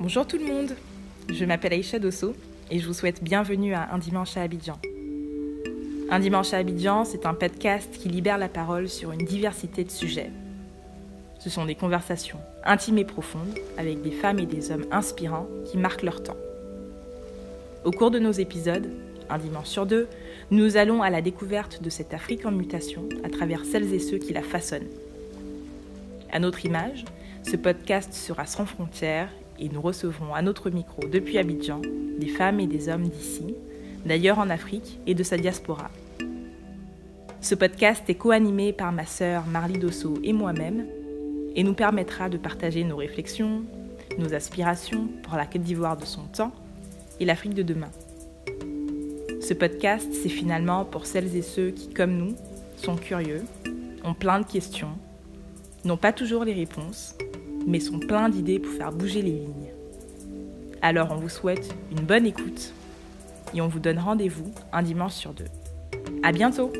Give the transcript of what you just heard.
Bonjour tout le monde, je m'appelle Aïcha Dosso et je vous souhaite bienvenue à Un dimanche à Abidjan. Un dimanche à Abidjan, c'est un podcast qui libère la parole sur une diversité de sujets. Ce sont des conversations intimes et profondes avec des femmes et des hommes inspirants qui marquent leur temps. Au cours de nos épisodes, un dimanche sur deux, nous allons à la découverte de cette Afrique en mutation à travers celles et ceux qui la façonnent. À notre image, ce podcast sera sans frontières et nous recevrons à notre micro depuis Abidjan des femmes et des hommes d'ici, d'ailleurs en Afrique et de sa diaspora. Ce podcast est co-animé par ma sœur Marly Dosso et moi-même et nous permettra de partager nos réflexions, nos aspirations pour la Côte d'Ivoire de son temps et l'Afrique de demain. Ce podcast, c'est finalement pour celles et ceux qui, comme nous, sont curieux, ont plein de questions, n'ont pas toujours les réponses mais sont pleins d'idées pour faire bouger les lignes. Alors on vous souhaite une bonne écoute et on vous donne rendez-vous un dimanche sur deux. À bientôt!